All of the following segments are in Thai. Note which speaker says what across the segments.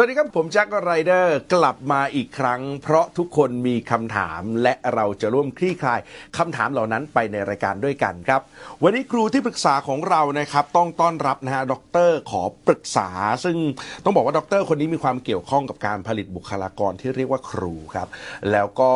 Speaker 1: สวัสดีครับผมแจ็คไรเดอร์กลับมาอีกครั้ง เพราะทุกคนมีคำถามและเราจะร่วมคลี่คลายคำถามเหล่านั้นไปในรายการด้วยกันครับ วันนี้ครูที่ปรึกษาของเรานะครับ ต้องต้อนรับนะฮะดรขอปรึกษา ซึ่งต้องบอกว่าดร คนนี้มีความเกี่ยวข้องกับการผลิตบุคลากรที่เรียกว่าครูครับ แล้วก็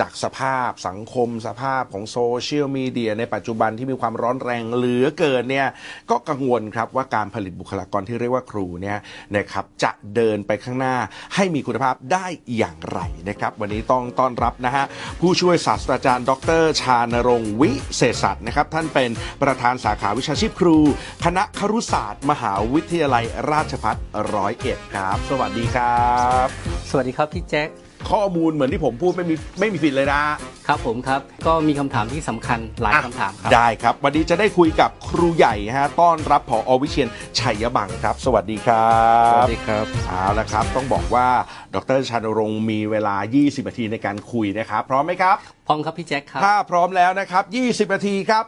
Speaker 1: จากสภาพสังคมสภาพของโซเชียลมีเดียในปัจจุบันที่มีความร้อนแรงเหลือเกินเนี่ยก็กังวลครับว่าการผลิตบุคลากรที่เรียกว่าครูเนี่ยนะครับจะเดินไปข้างหน้า ให้มีคุณภาพได้อย่างไรนะครับ วันนี้ต้องต้อนรับนะฮะผู้ช่วยศาสตราจารย์ ดร ชานรงค์วิเศษสัตว์นะครับ ท่านเป็นประธานสาขาวิชาชีพครู คณะครุศาสตร์ มหาวิทยาลัยราชภัฏร้อยเอ็ดครับ สวัสดีครับ
Speaker 2: สวัสดีครับพี่แจ็ค
Speaker 1: ข้อมูลเหมือนที่ผมพูดไม่มีไม่มีผิดเลยนะ
Speaker 2: ครับผมครับก็มีคำถามที่สำคัญหลายคำถามครับ
Speaker 1: ได้ครับ วันนี้จะได้คุยกับครูใหญ่ฮะต้อนรับผออวิเชียนชัยบังครับ สวัสดีครับ
Speaker 3: สวัสดีครับ
Speaker 1: เอาละครับ ต้องบอกว่าดรชานรงค์มีเวลา 20 นาทีในการคุยนะครับ พร้อมไหมครับ
Speaker 2: พร้อมครับพี่แจ็คครับ
Speaker 1: ถ้าพร้อมแล้วนะครับ 20 นาทีครับ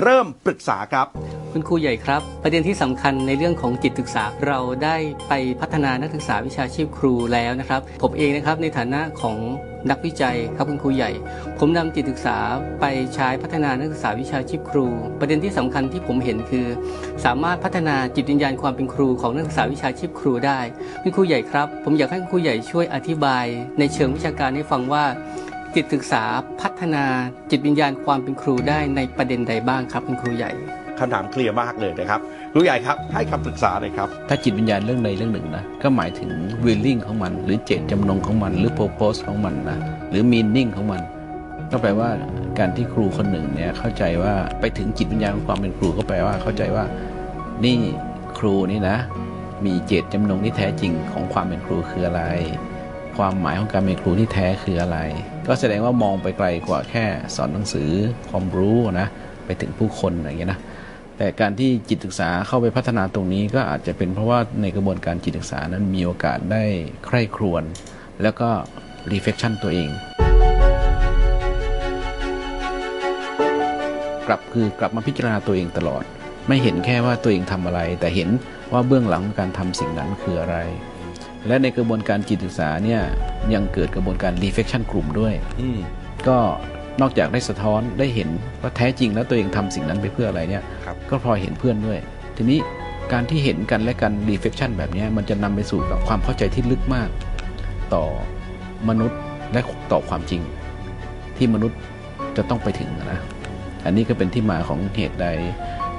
Speaker 1: เริ่มปรึกษาครับ
Speaker 2: คุณครูใหญ่ครับ ประเด็นที่สำคัญในเรื่องของจิตศึกษาเราได้ไปพัฒนานักศึกษาวิชาชีพครูแล้วนะครับ ผมเองนะครับในฐานะของนักวิจัยครับคุณครูใหญ่ ผมนำจิตศึกษาไปใช้พัฒนานักศึกษาวิชาชีพครู ประเด็นที่สำคัญที่ผมเห็นคือ สามารถพัฒนาจิตวิญญาณความเป็นครูของนักศึกษาวิชาชีพครูได้คุณครูใหญ่ครับ ผมอยากให้คุณครูใหญ่ช่วยอธิบาย ในเชิงวิชาการให้ฟังว่า จิตศึกษาพัฒนาจิตวิญญาณความเป็นครูได้ในประเด็นใดบ้างครับคุณครูใหญ่
Speaker 1: คำถามเคลียร์มากเลยนะครับครูใหญ่ครับให้คำปรึกษาหน่อยครับ
Speaker 3: ถ้าจิตวิญญาณเรื่องใดเรื่องหนึ่งนะก็หมายถึง willing ของมัน หรือเจตจำนงของมัน หรือ purpose ของมันนะหรือ meaning ของมัน ก็แปลว่าการที่ครูคนหนึ่งเนี่ยเข้าใจว่าไปถึงจิตวิญญาณของความเป็นครูก็แปลว่าเข้าใจว่า นี่ครูนี่นะ มีเจตจำนงที่แท้จริงของความเป็นครูคืออะไร ความหมายของการเป็นครูที่แท้คืออะไร ก็แสดงว่ามองไปไกลกว่าแค่สอนหนังสือความรู้นะไปถึงผู้คนอะไรอย่างเงี้ยนะแต่การที่จิตศึกษาเข้าไปพัฒนาตรงนี้ก็อาจจะเป็นเพราะว่าในกระบวนการจิตศึกษานั้นมีโอกาสได้ใคร่ครวญแล้วก็ reflection ตัวเอง กลับคือกลับมาพิจารณาตัวเองตลอด ไม่เห็นแค่ว่าตัวเองทำอะไร แต่เห็นว่าเบื้องหลังของการทำสิ่งนั้นคืออะไร และในกระบวนการจิตศึกษาเนี่ยยังเกิดกระบวนการ reflection กลุ่มด้วย
Speaker 1: อืม
Speaker 3: ก็นอกจากได้สะท้อนได้เห็นว่าแท้จริงแล้วตัวเองทำสิ่งนั้นไปเพื่ออะไรเนี่ย
Speaker 1: ครับ
Speaker 3: ก็พลอยเห็นเพื่อนด้วย ทีนี้การที่เห็นกันและกัน reflection แบบเนี้ยมันจะนำไปสู่กับความเข้าใจที่ลึกมาก ต่อมนุษย์และต่อความจริง ที่มนุษย์จะต้องไปถึงนะอันนี้ก็เป็นที่มาของเหตุใด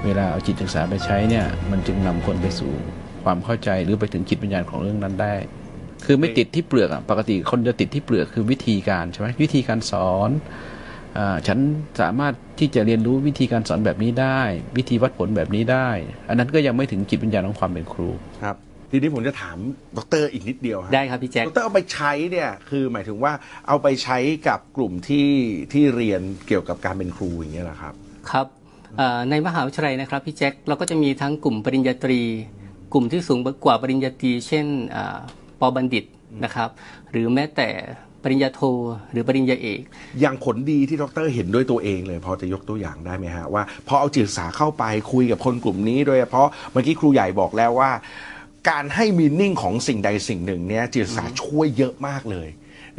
Speaker 3: เวลาเอาจิตศึกษาไปใช้เนี่ยมันจึงนำคนไปสู่ ความเข้าใจหรือไปถึงจิตวิญญาณของเรื่องนั้นได้ คือไม่ติดที่เปลือกอะปกติคนจะติดที่เปลือกคือวิธีการใช่ไหมวิธีการสอนอาฉันสามารถที่จะเรียนรู้วิธีการสอนแบบนี้ได้ วิธีวัดผลแบบนี้ได้ อันนั้นก็ยังไม่ถึงจิตวิญญาณของความเป็นครู
Speaker 1: ครับทีนี้ผมจะถามดรอีกนิดเดียวฮะ
Speaker 2: ได้ครับพี่แจ็ค
Speaker 1: ดรเอาไปใช้เนี่ยคือหมายถึงว่าเอาไปใช้กับกลุ่มที่ที่เรียนเกี่ยวกับการเป็นครูอย่างเงี้ยเหรอครับ
Speaker 2: ครับเอ่อในมหาวิทยาลัยนะครับพี่แจ็คเราก็จะมีทั้งกลุ่มปริญญาตรี กลุ่มที่สูงกว่าปริญญาตรีเช่นอ่าปอบัณฑิตนะครับ หรือแม้แต่ปริญญาโทหรือปริญญาเอก
Speaker 1: อย่างผลดีที่ดรเห็นด้วยตัวเองเลย พอจะยกตัวอย่างได้ไหมฮะ ว่าพอเอาจิตศึกษาเข้าไปคุยกับคนกลุ่มนี้ โดยเฉพาะเมื่อกี้ครูใหญ่บอกแล้วว่า การให้มีนิ่งของสิ่งใดสิ่งหนึ่งเนี่ยจิตศึกษาช่วยเยอะมากเลย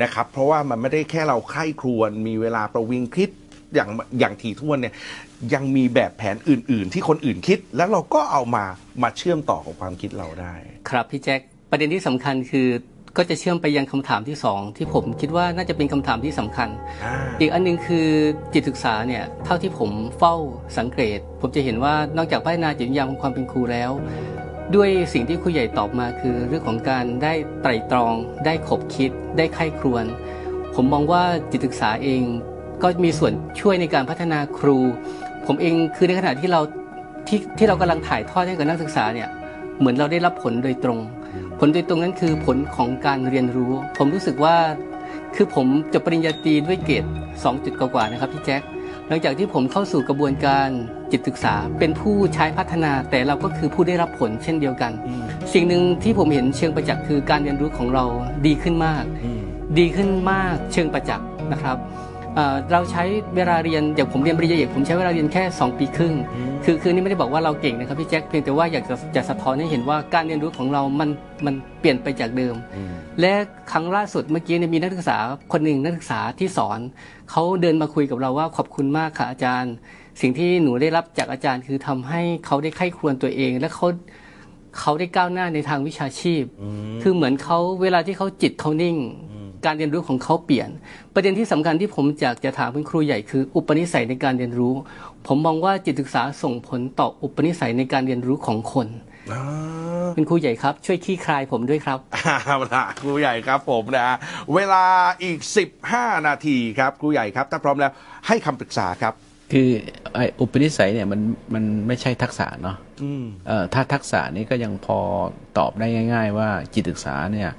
Speaker 1: นะครับ เพราะว่ามันไม่ได้แค่เราใคร่ครวญมีเวลาประวิงคิด อย่างอย่างถี่ถ้วนเนี่ยยังมีแบบแผนอื่น ๆ ที่คนอื่นคิด แล้วเราก็เอามามาเชื่อมต่อกับความคิดเราได้
Speaker 2: ครับพี่แจ็คประเด็นที่สำคัญคือก็จะเชื่อมไปยังคำถามที่สองที่ผมคิดว่าน่าจะเป็นคำถามที่สำคัญ
Speaker 1: อ่า
Speaker 2: อีกอันหนึงคือจิตศึกษาเนี่ยเท่าที่ผมเฝ้าสังเกต ผมจะเห็นว่านอกจากพัฒนาจิตวิญญาณของความเป็นครูแล้ว ด้วยสิ่งที่ครูใหญ่ตอบมาคือเรื่องของการได้ไตร่ตรอง ได้ขบคิด ได้ไข้ครวน ผมมองว่าจิตศึกษาเอง ก็มีส่วนช่วยในการพัฒนาครู ผมเองคือในขณะที่เราที่ที่เรากำลังถ่ายทอดให้กับนักศึกษาเนี่ยเหมือนเราได้รับผลโดยตรง ผลโดยตรงนั้นคือผลของการเรียนรู้ ผมรู้สึกว่าคือผมจบปริญญาตรีด้วยเกรด2จุดกว่าๆนะครับพี่แจ็คหลังจากที่ผมเข้าสู่กระบวนการจิตศึกษา เป็นผู้ใช้พัฒนาแต่เราก็คือผู้ได้รับผลเช่นเดียวกัน สิ่งหนึ่งที่ผมเห็นเชิงประจักษ์คือการเรียนรู้ของเราดีขึ้นมาก
Speaker 1: อืม
Speaker 2: ดีขึ้นมากเชิงประจักษ์นะครับ เอ่อเราใช้เวลาเรียนอย่างผมเรียนปริญญาเอกผมใช้เวลาเรียนแค่ 2 ปีครึ่ง คือคือนี่ไม่ได้บอกว่าเราเก่งนะครับพี่แจ็คเพียงแต่ว่าอยากจะจะสะท้อนให้เห็นว่าการเรียนรู้ของเรามันมันเปลี่ยนไปจากเดิม และครั้งล่าสุดเมื่อกี้เนี่ยมีนักศึกษาคนหนึ่งนักศึกษาที่สอนเขาเดินมาคุยกับเราว่าขอบคุณมากค่ะอาจารย์ สิ่งที่หนูได้รับจากอาจารย์ คือทำให้เขาได้ไข้ครวญตัวเอง และเขาเขาได้ก้าวหน้าในทางวิชาชีพ คือเหมือนเขาเวลาที่เขาจิตเขานิ่ง การเรียนรู้ของเขาเปลี่ยน ประเด็นที่สำคัญที่ผมอยากจะถามคุณครูใหญ่คือ อุปนิสัยในการเรียนรู้ ผมมองว่าจิตศึกษาส่งผลต่ออุปนิสัยในการเรียนรู้ของคน
Speaker 1: อ่า
Speaker 2: คุณครูใหญ่ครับ ช่วยขี้คลายผมด้วยครับ
Speaker 1: เอาละครูใหญ่ครับผมนะเวลาอีก 15 นาทีครับครูใหญ่ครับ ถ้าพร้อมแล้วให้คำปรึกษาครับ
Speaker 3: คือไอ้อุปนิสัยเนี่ยมันมันไม่ใช่ทักษะเนาะ
Speaker 1: อืม
Speaker 3: เอ่อถ้าทักษะนี้ก็ยังพอตอบได้ง่าย ๆ ว่าจิตศึกษาเนี่ย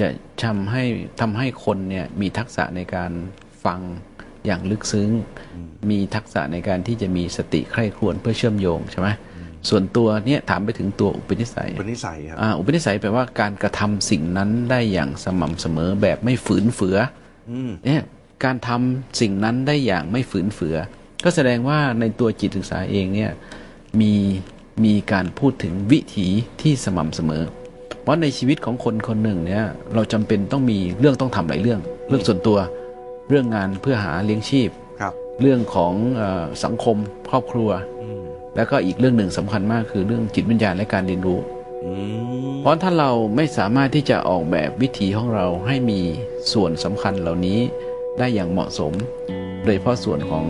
Speaker 3: จะทำให้ทำให้คนเนี่ยมีทักษะในการฟังอย่างลึกซึ้ง มีทักษะในการที่จะมีสติใคร่ครวญเพื่อเชื่อมโยงใช่ไหมส่วนตัวเนี่ยถามไปถึงตัวอุปนิสัย
Speaker 1: เป็นนิสัยครับ
Speaker 3: อ่าอุปนิสัยแปลว่าการกระทำสิ่งนั้นได้อย่างสม่ำเสมอแบบไม่ฝืนเฟือ
Speaker 1: อืม
Speaker 3: เนี่ยการทำสิ่งนั้นได้อย่างไม่ฝืนเฟือ ก็แสดงว่าในตัวจิตศึกษาเองเนี่ยมีมีการพูดถึงวิถีที่สม่ำเสมอ เพราะในชีวิตของคนคนหนึ่งเนี่ยเราจำเป็นต้องมีเรื่องต้องทำหลายเรื่อง เรื่องส่วนตัวเรื่องงานเพื่อหาเลี้ยงชีพ
Speaker 1: ครับ
Speaker 3: เรื่องของเออสังคมครอบครัว
Speaker 1: อืม
Speaker 3: แล้วก็อีกเรื่องหนึ่งสำคัญมากคือเรื่องจิตวิญญาณและการเรียนรู้
Speaker 1: อืม
Speaker 3: เพราะถ้าเราไม่สามารถที่จะออกแบบวิถีของเราให้มีส่วนสำคัญเหล่านี้ได้อย่างเหมาะสม โดยเฉพาะส่วนของ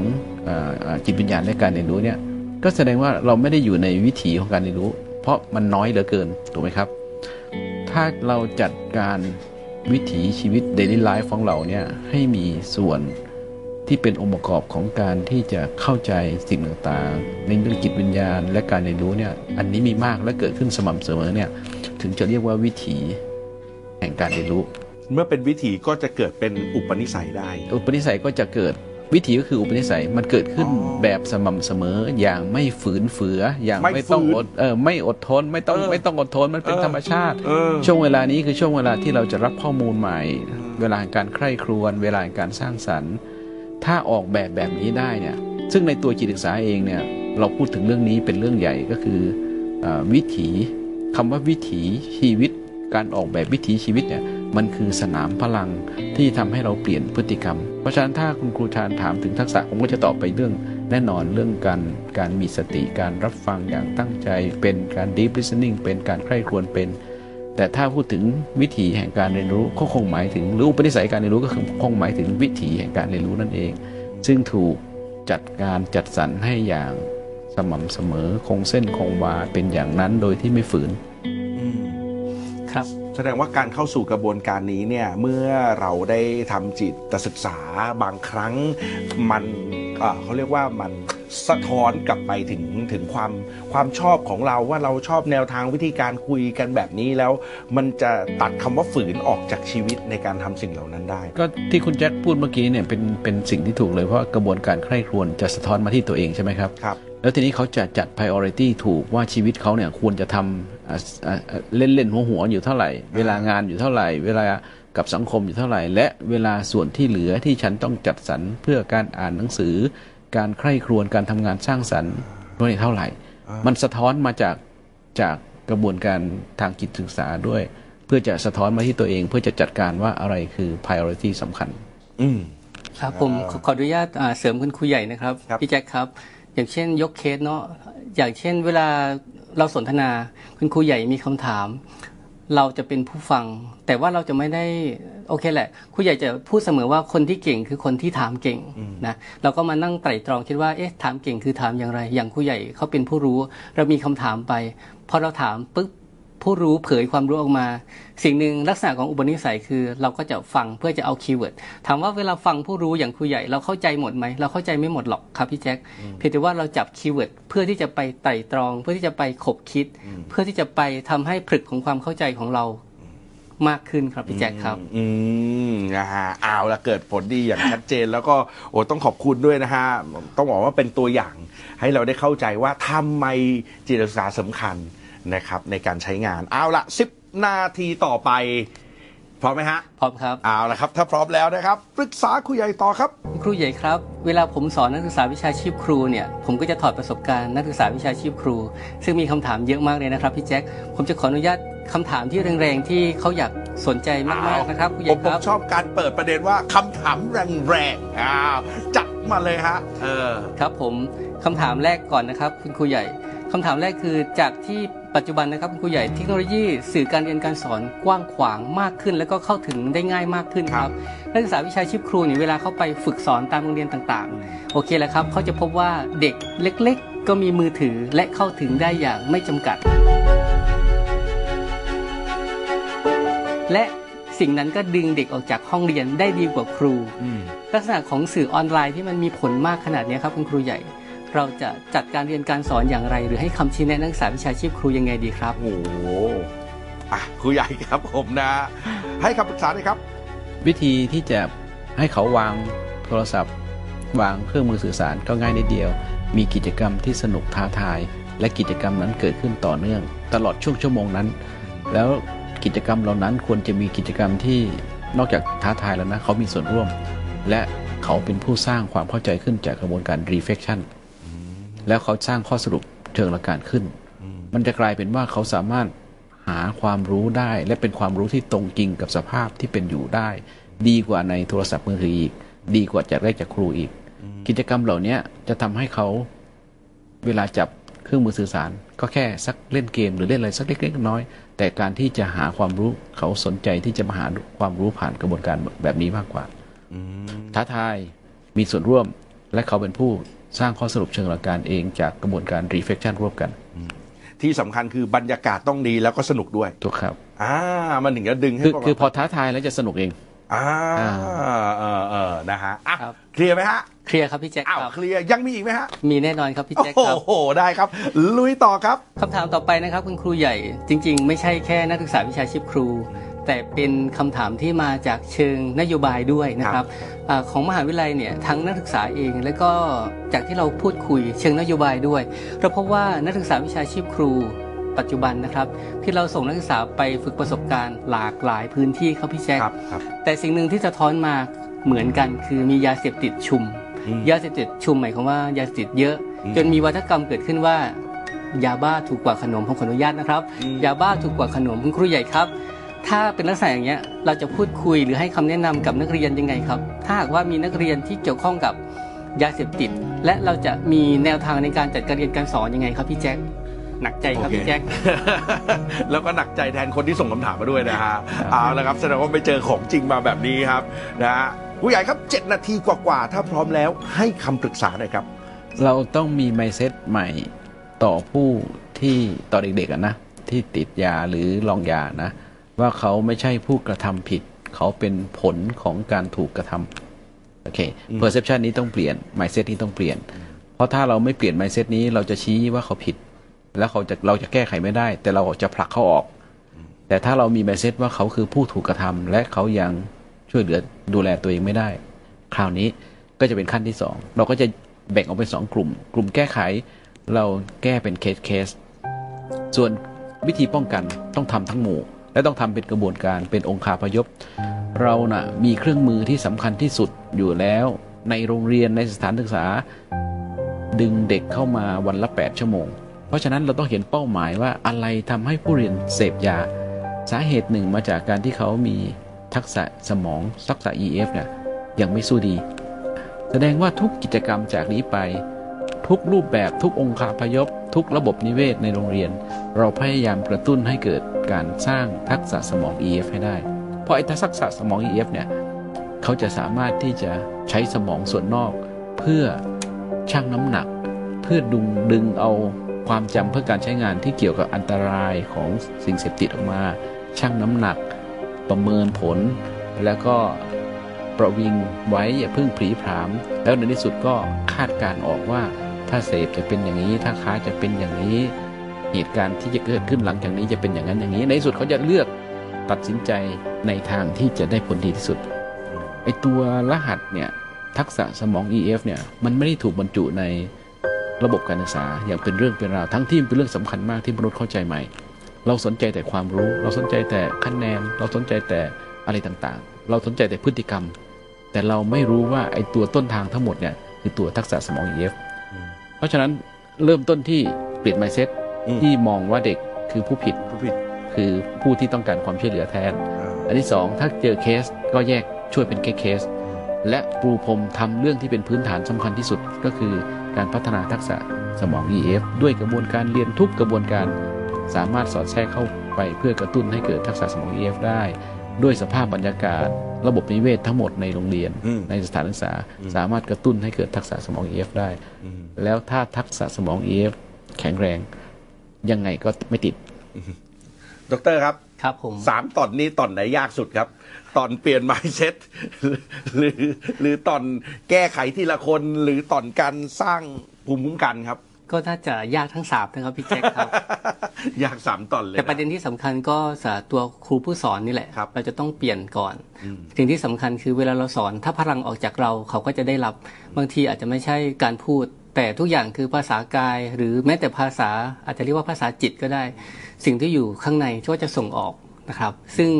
Speaker 3: เออเอ่อจิตวิญญาณและการเรียนรู้เนี่ยก็แสดงว่าเราไม่ได้อยู่ในวิถีของการเรียนรู้ เพราะมันน้อยเหลือเกินถูกไหมครับ ถ้าเราจัดการวิถีชีวิต daily life ของเราเนี่ยให้มีส่วนที่เป็นองค์ประกอบของการที่จะเข้าใจสิ่งต่างๆ ในเรื่องจิตวิญญาณ และการเรียนรู้เนี่ยอันนี้มีมากและเกิดขึ้นสม่ำเสมอเนี่ยถึงจะเรียกว่าวิถีแห่งการเรียนรู้
Speaker 1: เมื่อเป็นวิถีก็จะเกิดเป็นอุปนิสัยได้
Speaker 3: อุปนิสัยก็จะเกิด วิถีก็คืออุปนิสัยมันเกิดขึ้น
Speaker 1: อ๋อ
Speaker 3: แบบสม่ำเสมออย่างไม่ฝืนเฟืออย่าง
Speaker 1: ไม่
Speaker 3: ไม่ต้อง
Speaker 1: ฝืน
Speaker 3: อดเออไม่อดทนไม่ต้อง
Speaker 1: เออ
Speaker 3: ไม่ต้องอดทนมันเป็น
Speaker 1: เออ
Speaker 3: ธรรมชาติ
Speaker 1: เออ
Speaker 3: ช่วงเวลานี้คือช่วงเวลาที่เราจะรับข้อมูลใหม่ เวลาแห่งการใคร่ครวญเวลาแห่งการสร้างสรรค์ ถ้าออกแบบแบบนี้ได้เนี่ยซึ่งในตัวจิตศึกษาเองเนี่ยเราพูดถึงเรื่องนี้เป็นเรื่องใหญ่ก็คืออาวิถีคำว่าวิถีชีวิต การออกแบบวิถีชีวิตเนี่ย มันคือสนามพลังที่ทำให้เราเปลี่ยนพฤติกรรม เพราะฉะนั้นถ้าคุณครูชาญถามถึงทักษะผมก็จะตอบไปเรื่องแน่นอนเรื่องการการมีสติการรับฟังอย่างตั้งใจ เป็นการ deep listening เป็นการใคร่ครวญเป็น แต่ถ้าพูดถึงวิถีแห่งการเรียนรู้ก็คงหมายถึงหรืออุปนิสัยการเรียนรู้ก็คงหมายถึงวิถีแห่งการเรียนรู้นั่นเอง ซึ่งถูกจัดการจัดสรรให้อย่างสม่ำเสมอคงเส้นคงวาเป็นอย่างนั้นโดยที่ไม่ฝืน
Speaker 2: ครับ
Speaker 1: แสดงว่าการเข้าสู่กระบวนการนี้เนี่ยเมื่อเราได้ทำจิตศึกษาบางครั้งมันเอ่อเขาเรียกว่ามันสะท้อนกลับไปถึงถึงความความชอบของเราว่าเราชอบแนวทางวิธีการคุยกันแบบนี้แล้ว มันจะตัดคำว่าฝืนออกจากชีวิตในการทำสิ่งเหล่านั้นได้
Speaker 3: ก็ที่คุณแจ็คพูดเมื่อกี้เนี่ยเป็นเป็นสิ่งที่ถูกเลยเพราะกระบวนการใคร่ครวญจะสะท้อนมาที่ตัวเองใช่ไหมครับ
Speaker 1: ครับ
Speaker 3: แล้วทีนี้เขาจะจัด priority ถูกว่าชีวิตเขาเนี่ยควรจะทำอะอะอะเล่นเล่นหัวหัวๆอยู่เท่าไหร่ เวลางานอยู่เท่าไหร่ เวลากับสังคมอยู่เท่าไหร่ และเวลาส่วนที่เหลือที่ฉันต้องจัดสรรเพื่อการอ่านหนังสือ การใคร่ครวญการทำงานสร้างสรรค์ด้วยเท่าไหร่ มันสะท้อนมาจากจากกระบวนการทางจิตศึกษาด้วย เพื่อจะสะท้อนมาที่ตัวเอง เพื่อจะจัดการว่าอะไรคือ priority สำคัญ
Speaker 1: อืม
Speaker 2: ครับผมขอขออนุญาตอ่าเสริมคุณครูใหญ่นะครับ
Speaker 1: ครับ
Speaker 2: พี่แจ็คครับ อย่างเช่นยกเคสเนาะอย่างเช่น เวลาเราสนทนาคุณครูใหญ่มีคำถาม เราจะเป็นผู้ฟัง แต่ว่าเราจะไม่ได้โอเคแหละครูใหญ่จะพูดเสมอว่าคนที่เก่งคือคนที่ถามเก่งนะเราก็มานั่งไตร่ตรองคิดว่าเอ๊ะถามเก่งคือถามอย่างไร อย่างครูใหญ่เขาเป็นผู้รู้ เรามีคำถามไปพอเราถามปุ๊บ ผู้รู้เผยความรู้ออกมา สิ่งหนึ่งลักษณะของอุปนิสัยคือเราก็จะฟังเพื่อจะเอา keyword ถามว่าเวลาฟังผู้รู้อย่างครูใหญ่เราเข้าใจหมดไหมเราเข้าใจไม่หมดหรอกครับพี่แจ็คเพียงแต่ว่าเราจับ keyword เพื่อที่จะไปไตร่ตรอง เพื่อที่จะไปขบคิด เพื่อที่จะไปทำให้ผลึกของความเข้าใจของเรามากขึ้นครับพี่แจ็คครับ
Speaker 1: อืมนะฮะเอาละเกิดผลดีอย่างชัดเจน แล้วก็โอ้ต้องขอบคุณด้วยนะฮะ ต้องบอกว่าเป็นตัวอย่าง ให้เราได้เข้าใจว่าทำไมจิตศึกษาสำคัญ นะครับในการใช้งานเอาละ10 นาทีต่อไป พร้อมไหมฮะ
Speaker 2: พร้อมครับ
Speaker 1: เอาละครับ ถ้าพร้อมแล้วนะครับ ปรึกษาครูใหญ่ต่อครับ
Speaker 2: ครูใหญ่ครับ เวลาผมสอนนักศึกษาวิชาชีพครูเนี่ย ผมก็จะถอดประสบการณ์นักศึกษาวิชาชีพครู ซึ่งมีคำถามเยอะมากเลยนะครับพี่แจ็ค ผมจะขออนุญาตคำถามที่แรงๆที่เขาอยากสนใจมากๆนะครับครูให
Speaker 1: ผ
Speaker 2: ญ่
Speaker 1: ม
Speaker 2: ค
Speaker 1: ผม
Speaker 2: รับ
Speaker 1: ชอบการเปิดประเด็นว่าคำถามแรงๆอ้าวจัดมาเลยฮะ เออ
Speaker 2: ครับผมคำถามแรกก่อนนะครับ คุณครูใหญ่คำถามแรกคือจากที่ ปัจจุบันนะครับคุณครูใหญ่เทคโนโลยีสื่อการเรียนการสอนกว้างขวางมากขึ้น แล้วก็เข้าถึงได้ง่ายมากขึ้นค
Speaker 1: ครั
Speaker 2: รับบนักศึกษาวิชาชีพครูเนี่ยเวลาเข้าไปฝึกสอนตามโรงเรียนต่างๆ โอเคแล้วครับเขาจะพบว่าเด็กเล็ก ๆ ก็มีมือถือและเข้าถึงได้อย่างไม่จำกัด และสิ่งนั้นก็ดึงเด็กออกจากห้องเรียนได้ดีกว่าครู
Speaker 1: อืม
Speaker 2: ลักษณะของสื่อออนไลน์ที่มันมีผลมากขนาดนี้ครับคุณครูใหญ่ เราจะจัดการเรียนการสอนอย่างไร หรือให้คำชี้แนะนักศึกษาวิชาชีพครูยังไงดีครับ
Speaker 1: โอ้โหอะครูใหญ่ครับผมนะ ให้คำปรึกษาเลยครับ
Speaker 3: วิธีที่จะให้เขาวางโทรศัพท์ วางเครื่องมือสื่อสารก็ง่ายนิดเดียว มีกิจกรรมที่สนุกท้าทาย และกิจกรรมนั้นเกิดขึ้นต่อเนื่อง ตลอดช่วงชั่วโมงนั้น แล้วกิจกรรมเหล่านั้นควรจะมีกิจกรรมที่นอกจากท้าทายแล้วนะเขามีส่วนร่วม และเขาเป็นผู้สร้างความเข้าใจขึ้นจากกระบวนการ reflection แล้วเขาสร้างข้อสรุปเชิงหลักการขึ้น มันจะกลายเป็นว่าเขาสามารถหาความรู้ได้ และเป็นความรู้ที่ตรงจริงกับสภาพที่เป็นอยู่ได้ ดีกว่าในโทรศัพท์มือถืออีก ดีกว่าจากได้จากครูอีก กิจกรรมเหล่านี้จะทำให้เขาเวลาจับเครื่องมือสื่อสาร ก็แค่สักเล่นเกม หรือเล่นอะไรสักเล็กๆน้อยๆแต่การที่จะหาความรู้เขาสนใจที่จะมาหาความรู้ผ่านกระบวนการแบบนี้มากกว่าท้าทายมีส่วนร่วมและเขาเป็นผู้ สร้างข้อสรุปเชิงหลักการเองจากกระบวนการ reflection ร่วมกัน
Speaker 1: ที่สำคัญคือบรรยากาศต้องดีแล้วก็สนุกด้วย
Speaker 3: ถูกครับ
Speaker 1: อ่ามันถึงจะดึงให้
Speaker 3: คือ
Speaker 1: พวก
Speaker 3: คือพ
Speaker 1: เรา
Speaker 3: อท้าทายแล้วจะสนุกเอง
Speaker 1: อ่า
Speaker 3: อ่า
Speaker 1: เออเออนะฮะอะ
Speaker 2: ครับ
Speaker 1: เคลียร์ไหมฮะ
Speaker 2: เคลียร์ครับพี่แจ็ค
Speaker 1: อ้าว
Speaker 2: ครับ
Speaker 1: เคลียร์ยังมีอีกไหมฮะ
Speaker 2: มีแน่นอนครับพี่แจ็ค
Speaker 1: โอ้
Speaker 2: ครับ
Speaker 1: โหได้ครับ ลุยต่อครับ
Speaker 2: คำถามต่อไปนะครับคุณครูใหญ่จริง ๆ ไม่ใช่แค่นักศึกษาวิชาชีพครู แต่เป็นคำถามที่มาจากเชิงนโยบายด้วยนะครับอาของมหาวิทยาลัยเนี่ยทั้งนักศึกษาเอง และก็จากที่เราพูดคุยเชิงนโยบายด้วยเราพบว่านักศึกษาวิชาชีพครูปัจจุบันนะครับที่เราส่งนักศึกษาไปฝึกประสบการณ์หลากหลายพื้นที่ครับพี่แจ๊ค
Speaker 1: ครับครับ
Speaker 2: แต่สิ่งหนึ่งที่สะท้อนมาเหมือนกัน คือมียาเสพติดชุม
Speaker 1: อืม
Speaker 2: ยาเสพติดชุมหมายความว่ายาเสพติดเยอะ
Speaker 1: อืม
Speaker 2: จนมีวัฒกรรมเกิดขึ้นว่ายาบ้าถูกกว่าขนมผมขออนุญาตนะครับ
Speaker 1: อืม
Speaker 2: ยาบ้าถูกกว่าขนมคุณครูใหญ่ครับ ถ้าเป็นลักษณะอย่างเงี้ยเราจะพูดคุยหรือให้คำแนะนำกับนักเรียนยังไงครับ ถ้าหากว่ามีนักเรียนที่เกี่ยวข้องกับยาเสพติด และเราจะมีแนวทางในการจัดการเรียนการสอนยังไงครับพี่แจ็คหนักใจครับ
Speaker 1: โอเค
Speaker 2: พี่แจ็ค
Speaker 1: แล้วก็หนักใจแทนคนที่ส่งคำถามมาด้วยนะฮะเอาละครับแสดงว่าไปเจอของจริงมาแบบนี้ครับนะฮะผู้ใหญ่ครับ 7 นาทีกว่าๆถ้าพร้อมแล้วให้คำปรึกษาหน่อยครับ
Speaker 3: เราต้องมี mindset ใหม่ต่อผู้ที่ต่อเด็กๆอะนะที่ติดยาหรือลองยานะ ว่าเขาไม่ใช่ผู้กระทำผิด เขาเป็นผลของการถูกกระทำโอเค perception นี้ต้องเปลี่ยน mindset นี้ต้องเปลี่ยน เพราะถ้าเราไม่เปลี่ยน mindset นี้เราจะชี้ว่าเขาผิด แล้วเขาจะเราจะแก้ไขไม่ได้ แต่เราจะผลักเขาออก แต่ถ้าเรามี mindset ว่าเขาคือผู้ถูกกระทำและเขายังช่วยเหลือดูแลตัวเองไม่ได้ คราวนี้ก็จะเป็นขั้นที่สองเราก็จะแบ่งออกเป็นสองกลุ่ม กลุ่มแก้ไข เราแก้เป็นเคสเคสส่วนวิธีป้องกันต้องทำทั้งหมู่ และต้องทำเป็นกระบวนการเป็นองค์คาพยพ เรานะ่ะมีเครื่องมือที่สำคัญที่สุดอยู่แล้ว ในโรงเรียนในสถานศึกษา ดึงเด็กเข้ามาวันละ 8 ชั่วโมง เพราะฉะนั้นเราต้องเห็นเป้าหมายว่าอะไรทำให้ผู้เรียนเสพยา สาเหตุหนึ่งมาจากการที่เขามีทักษะสมองทักษะ EF เนี่ยยังไม่สู้ดี แสดงว่าทุกกิจกรรมจากนี้ไป ทุกรูปแบบทุกองค์คาพยพ ทุกระบบนิเวศในโรงเรียน เราพยายามกระตุ้นให้เกิดการสร้างทักษะสมอง EF ให้ได้ เพราะไอ้ทักษะสมอง EF เนี่ยเขาจะสามารถที่จะใช้สมองส่วนนอก เพื่อชั่งน้ำหนัก เพื่อดึงดึงเอาความจำเพื่อการใช้งานที่เกี่ยวกับอันตรายของสิ่งเสพติดออกมา ชั่งน้ำหนัก ประเมินผล แล้วก็ประวิงไว้อย่าเพิ่งผีผาม แล้วในที่สุดก็คาดการณ์ออกว่า ถ้าเสพจะเป็นอย่างนี้ ถ้าค้าจะเป็นอย่างนี้ เหตุการณ์ที่จะเกิดขึ้นหลังจากนี้จะเป็นอย่างนั้นอย่างนี้ ในสุดเขาจะเลือกตัดสินใจในทางที่จะได้ผลดีที่สุดไอตัวรหัสเนี่ยทักษะสมอง EF เนี่ยมันไม่ได้ถูกบรรจุในระบบการศึกษาอย่างเป็นเรื่องเป็นราวทั้งที่มันเป็นเรื่องสำคัญมากที่มนุษย์เข้าใจใหม่ เราสนใจแต่ความรู้ เราสนใจแต่คะแนน เราสนใจแต่อะไรต่างๆ เราสนใจแต่พฤติกรรม แต่เราไม่รู้ว่าไอ้ตัวต้นทางทั้งหมดเนี่ยคือตัวทักษะสมอง EF เพราะฉะนั้นเริ่มต้นที่เปลี่ยน mindset
Speaker 1: อืม
Speaker 3: ที่มองว่าเด็กคือผู้ผิด
Speaker 1: ผู้ผิด
Speaker 3: คือผู้ที่ต้องการความช่วยเหลือแทน
Speaker 1: อ่า
Speaker 3: อันที่สองถ้าเจอเคสก็แยกช่วยเป็นเคสๆและปูพรมทำเรื่องที่เป็นพื้นฐานสำคัญที่สุดก็คือการพัฒนาทักษะสมอง EF ด้วยกระบวนการเรียนทุกกระบวนการ สามารถสอดแทรกเข้าไปเพื่อกระตุ้นให้เกิดทักษะสมอง EF ได้ ด้วยสภาพบรรยากาศ ระบบนิเวศทั้งหมดในโรงเรียน
Speaker 1: อืม
Speaker 3: ในสถานศึกษา สามารถกระตุ้นให้เกิดทักษะสมอง EF ได้
Speaker 1: อืม
Speaker 3: แล้วถ้าทักษะสมอง EF แข็งแรง ยังไงก็ไม่ติด
Speaker 1: ดอกเตอรครับ
Speaker 2: ครับผม
Speaker 1: สามตอนนี้ตอนไหนยากสุดครับ ตอนเปลี่ยน mindset หรือหรือตอนแก้ไขทีละคนหรือตอนการสร้างภูมิคุ้มกันครับ
Speaker 2: ก็น่าจะยากทั้งสามนะครับพี่แจ็คครับ
Speaker 1: ยากสามตอนเลย
Speaker 2: แต่ประเด็นที่สำคัญก็สาตัวครูผู้สอนนี่แหละ
Speaker 1: ครับ
Speaker 2: เราจะต้องเปลี่ยนก่อน
Speaker 1: อืม
Speaker 2: สิ่งที่สำคัญคือเวลาเราสอนถ้าพลังออกจากเราเขาก็จะได้รับบางทีอาจจะไม่ใช่การพูด แต่ทุกอย่างคือภาษากาย หรือแม้แต่ภาษาอาจจะเรียกว่าภาษาจิตก็ได้ สิ่งที่อยู่ข้างในก็จะส่งออกนะครับ ซึ่ง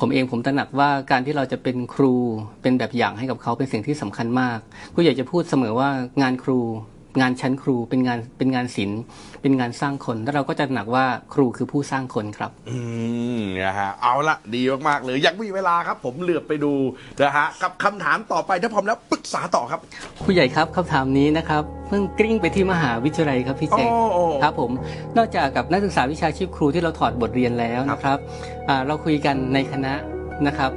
Speaker 2: ผมเองผมตระหนักว่าการที่เราจะเป็นครูเป็นแบบอย่างให้กับเขาเป็นสิ่งที่สำคัญมาก ผู้ใหญ่จะพูดเสมอว่างานครู งานชั้นครูเป็นงานเป็นงานศิลป์เป็นงานสร้างคน แล้วเราก็จะตระหนักว่าครูคือผู้สร้างคนครับ
Speaker 1: อืมนะฮะเอาละดีมากๆเลยยังมีเวลาครับ ผมเหลือบไปดูนะฮะกับคำถามต่อไปถ้าพร้อมแล้วปรึกษาต่อครับ
Speaker 2: ผู้ใหญ่ครับคำถามนี้นะครับเพิ่งกริ้งไปที่มหาวิทยาลัยครับพี่เจง
Speaker 1: โอ้โอ้
Speaker 2: ครับผมนอกจากกับนักศึกษาวิชาชีพครูที่เราถอดบทเรียนแล้วนะครับอ่าเราคุยกันในคณะนะครับ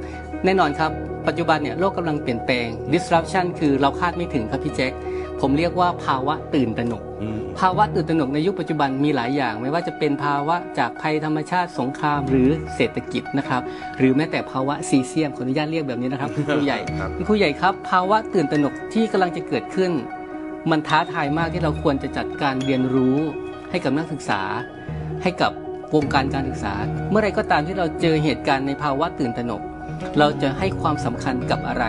Speaker 2: แน่นอนครับปัจจุบันเนี่ยโลกกำลังเปลี่ยนแปลง disruption คือเราคาดไม่ถึงครับพี่แจ็ค ผมเรียกว่าภาวะตื่นตระหนก
Speaker 1: อืม
Speaker 2: ภาวะตื่นตระหนกในยุคปัจจุบันมีหลายอย่าง ไม่ว่าจะเป็นภาวะจากภัยธรรมชาติสงครามหรือเศรษฐกิจนะครับ หรือแม้แต่ภาวะซีเซียมขออนุญาตเรียกแบบนี้นะครับคุณครูใหญ่
Speaker 1: ครับ
Speaker 2: คุณครูใหญ่ครับ ภาวะตื่นตระหนกที่กำลังจะเกิดขึ้น มันท้าทายมากที่เราควรจะจัดการเรียนรู้ให้กับนักศึกษา ให้กับวงการการศึกษา เมื่อไรก็ตามที่เราเจอเหตุการณ์ในภาวะตื่นตระหนก เราจะให้ความสำคัญกับอะไร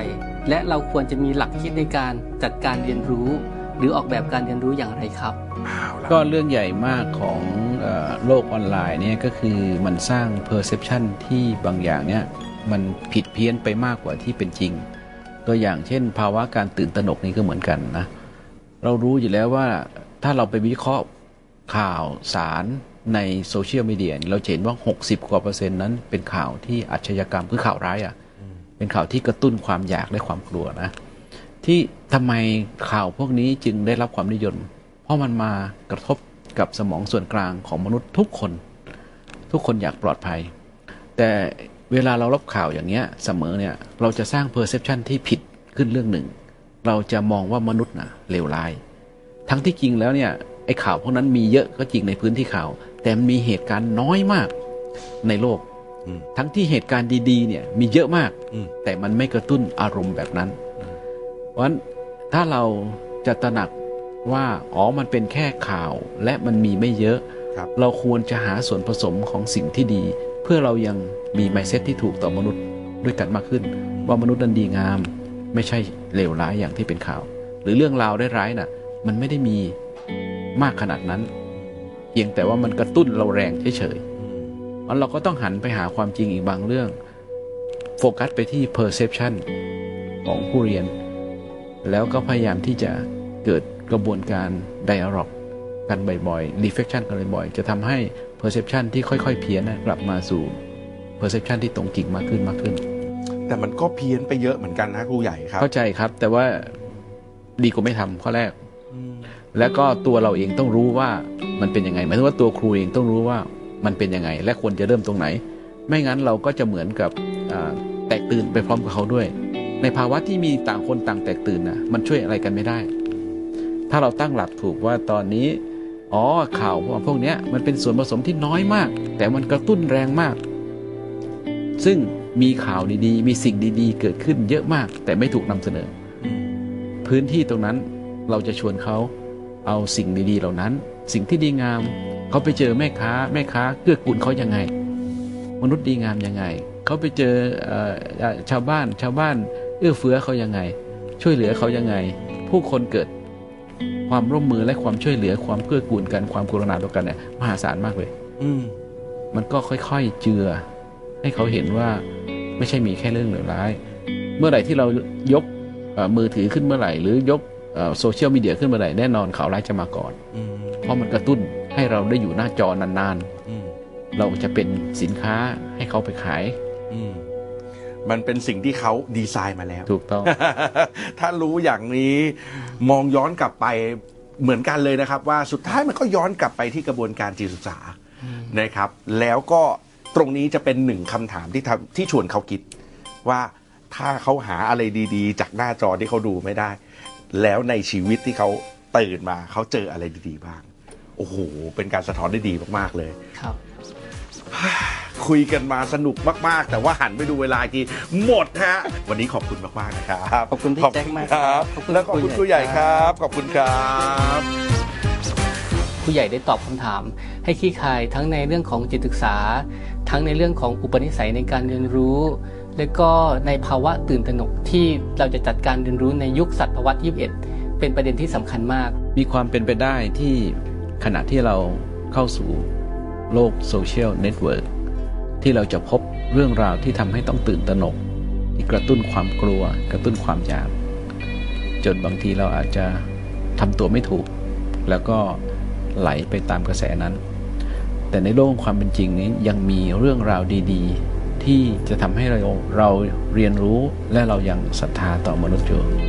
Speaker 2: และเราควรจะมีหลักคิดในการจัดการเรียนรู้ หรือออกแบบการเรียนรู้อย่างไรครับ
Speaker 1: เอาละ
Speaker 3: ก็เรื่องใหญ่มากของเอ่อโลกออนไลน์เนี่ยก็คือมันสร้าง perception ที่บางอย่างเนี่ยมันผิดเพี้ยนไปมากกว่าที่เป็นจริง ตัวอย่างเช่น ภาวะการตื่นตระหนกนี่ก็เหมือนกันนะ เรารู้อยู่แล้วว่าถ้าเราไปวิเคราะห์ข่าวสารในโซเชียลมีเดียเราจะเห็นว่า 60 กว่าเปอร์เซ็นต์นั้นเป็นข่าวที่อาชญากรรมคือข่าวร้ายอะ่ะ เป็นข่าวที่กระตุ้นความอยากและความกลัวนะ ที่ทำไมข่าวพวกนี้จึงได้รับความนิยม เพราะมันมากระทบกับสมองส่วนกลางของมนุษย์ทุกคน ทุกคนอยากปลอดภัย แต่เวลาเรารับข่าวอย่างเงี้ยเสมอเนี่ยเราจะสร้าง perception ที่ผิดขึ้นเรื่องหนึ่ง เราจะมองว่ามนุษย์น่ะเลวร้าย ทั้งที่จริงแล้วเนี่ยไอ้ข่าวพวกนั้นมีเยอะก็จริงในพื้นที่ข่าว แต่มันมีเหตุการณ์น้อยมากในโลก ทั้งที่เหตุการณ์ดีๆเนี่ยมีเยอะมาก
Speaker 1: อืม
Speaker 3: แต่มันไม่กระตุ้นอารมณ์แบบนั้น เพราะฉะนั้นถ้าเราจะตระหนักว่าอ๋อมันเป็นแค่ข่าวและมันมีไม่เยอะ
Speaker 1: ครับ
Speaker 3: เราควรจะหาส่วนผสมของสิ่งที่ดี เพื่อเรายังมีไมเซ็ตที่ถูกต่อมนุษย์ด้วยกันมากขึ้น ว่ามนุษย์นั้นดีงาม ไม่ใช่เลวร้ายอย่างที่เป็นข่าว หรือเรื่องราวได้ร้ายๆน่ะ มันไม่ได้มีมากขนาดนั้น เพียงแต่ว่ามันกระตุ้นเราแรงเฉยๆ มันเราก็ต้องหันไปหาความจริงอีกบางเรื่อง โฟกัสไปที่ perception ของผู้เรียน แล้วก็พยายามที่จะเกิดกระบวนการ dialog กันบ่อยๆ reflection กันบ่อยๆ จะทำให้ perception ที่ค่อยๆ เพี้ยนนะกลับมาสู่ perception ที่ตรงจริงมากขึ้นมากขึ้น
Speaker 1: แต่มันก็เพี้ยนไปเยอะเหมือนกันนะครูใหญ่ครับ
Speaker 3: เข้าใจครับ แต่ว่าดีกว่าไม่ทำข้อแรก แล้วก็ตัวเราเองต้องรู้ว่ามันเป็นยังไงหมายถึงว่าตัวครูเองต้องรู้ว่า มันเป็นยังไง และควรจะเริ่มตรงไหน ไม่งั้นเราก็จะเหมือนกับแตกตื่นไปพร้อมกับเขาด้วย ในภาวะที่มีต่างคนต่างแตกตื่นนะมันช่วยอะไรกันไม่ได้ ถ้าเราตั้งหลักถูกว่าตอนนี้อ๋อข่าวพวกเนี้มันเป็นส่วนผสมที่น้อยมาก แต่มันกระตุ้นแรงมาก ซึ่งมีข่าวดีๆ มีสิ่งดีๆ เกิดขึ้นเยอะมาก แต่ไม่ถูกนำเสนอ พื้นที่ตรงนั้นเราจะชวนเขาเอาสิ่งดีๆ เหล่านั้น สิ่งที่ดีงาม เขาไปเจอแม่ค้าแม่ค้าเกื้อกูลเขายังไง มนุษย์ดีงามยังไง เขาไปเจอเอ่อเอ่อชาวบ้านชาวบ้าน เอื้อเฟื้อเขายังไง ช่วยเหลือเขายังไง ผู้คนเกิดความร่วมมือและความช่วยเหลือความเกื้อกูลกันความกรุณาต่อกันเนี่ยมหาศาลมากเลย
Speaker 1: อืม
Speaker 3: มันก็ค่อยๆเจือ ให้เขาเห็นว่าไม่ใช่มีแค่เรื่องเลวร้าย เมื่อไหร่ที่เรายกเอ่อมือถือขึ้นเมื่อไหร่ หรือยกโซเชียลมีเดียขึ้นเมื่อไหร่แน่นอนข่าวร้ายจะมาก่อน
Speaker 1: อืม
Speaker 3: เพราะมันกระตุ้น ให้เราได้อยู่หน้าจอนาน
Speaker 1: อืม
Speaker 3: ๆเราจะเป็นสินค้าให้เขาไปขาย
Speaker 1: อืมมันเป็นสิ่งที่เขาดีไซน์มาแล้ว
Speaker 3: ถูกต้อง
Speaker 1: ถ้ารู้อย่างนี้มองย้อนกลับไปเหมือนกันเลยนะครับ ว่าสุดท้ายมันก็ย้อนกลับไปที่กระบวนการจิตศึกษานะครับ แล้วก็ตรงนี้จะเป็นหนึ่งคำถามที่ทำที่ชวนเขาคิด ว่าถ้าเขาหาอะไรดีๆ จากหน้าจอที่เขาดูไม่ได้ แล้วในชีวิตที่เขาตื่นมาเขาเจออะไรดีๆบ้าง โอ้โห เป็นการสะท้อนได้ดีมากๆเลย
Speaker 2: ครับ
Speaker 1: คุยกันมาสนุกมากๆ แต่ว่าหันไปดูเวลาอีกทีหมดฮะ วันนี้ขอบคุณมากๆนะครับ
Speaker 2: ขอบคุณพี่แจ็คมาก
Speaker 1: ค
Speaker 2: ครั
Speaker 1: รับบ
Speaker 2: ขอบคุณ
Speaker 1: แล้วขอบคุณ
Speaker 2: ค
Speaker 1: ค
Speaker 2: รู
Speaker 1: รู
Speaker 2: ให
Speaker 1: ให
Speaker 2: ญ่
Speaker 1: ญ่ครับ ขอบคุณครับ
Speaker 2: ผู้ใหญ่ได้ตอบคำถาม ให้ขี้คายทั้งในเรื่องของจิตศึกษา ทั้งในเรื่องของอุปนิสัยในการเรียนรู้ และก็ในภาวะตื่นตระหนกที่เราจะจัดการเรียนรู้ในยุคศตวรรษที่21เป็นประเด็นที่สำคัญมาก
Speaker 3: มีความเป็นไปได้ที่ ขณะที่เราเข้าสู่โลก social network ที่เราจะพบเรื่องราวที่ทำให้ต้องตื่นตระหนก ที่กระตุ้นความกลัว กระตุ้นความอยาก จนบางทีเราอาจจะทำตัวไม่ถูก แล้วก็ไหลไปตามกระแสนั้น แต่ในโลกความเป็นจริงนี้ยังมีเรื่องราวดีๆ ที่จะทำให้เราเราเรียนรู้และเรายังศรัทธาต่อมนุษย์อยู่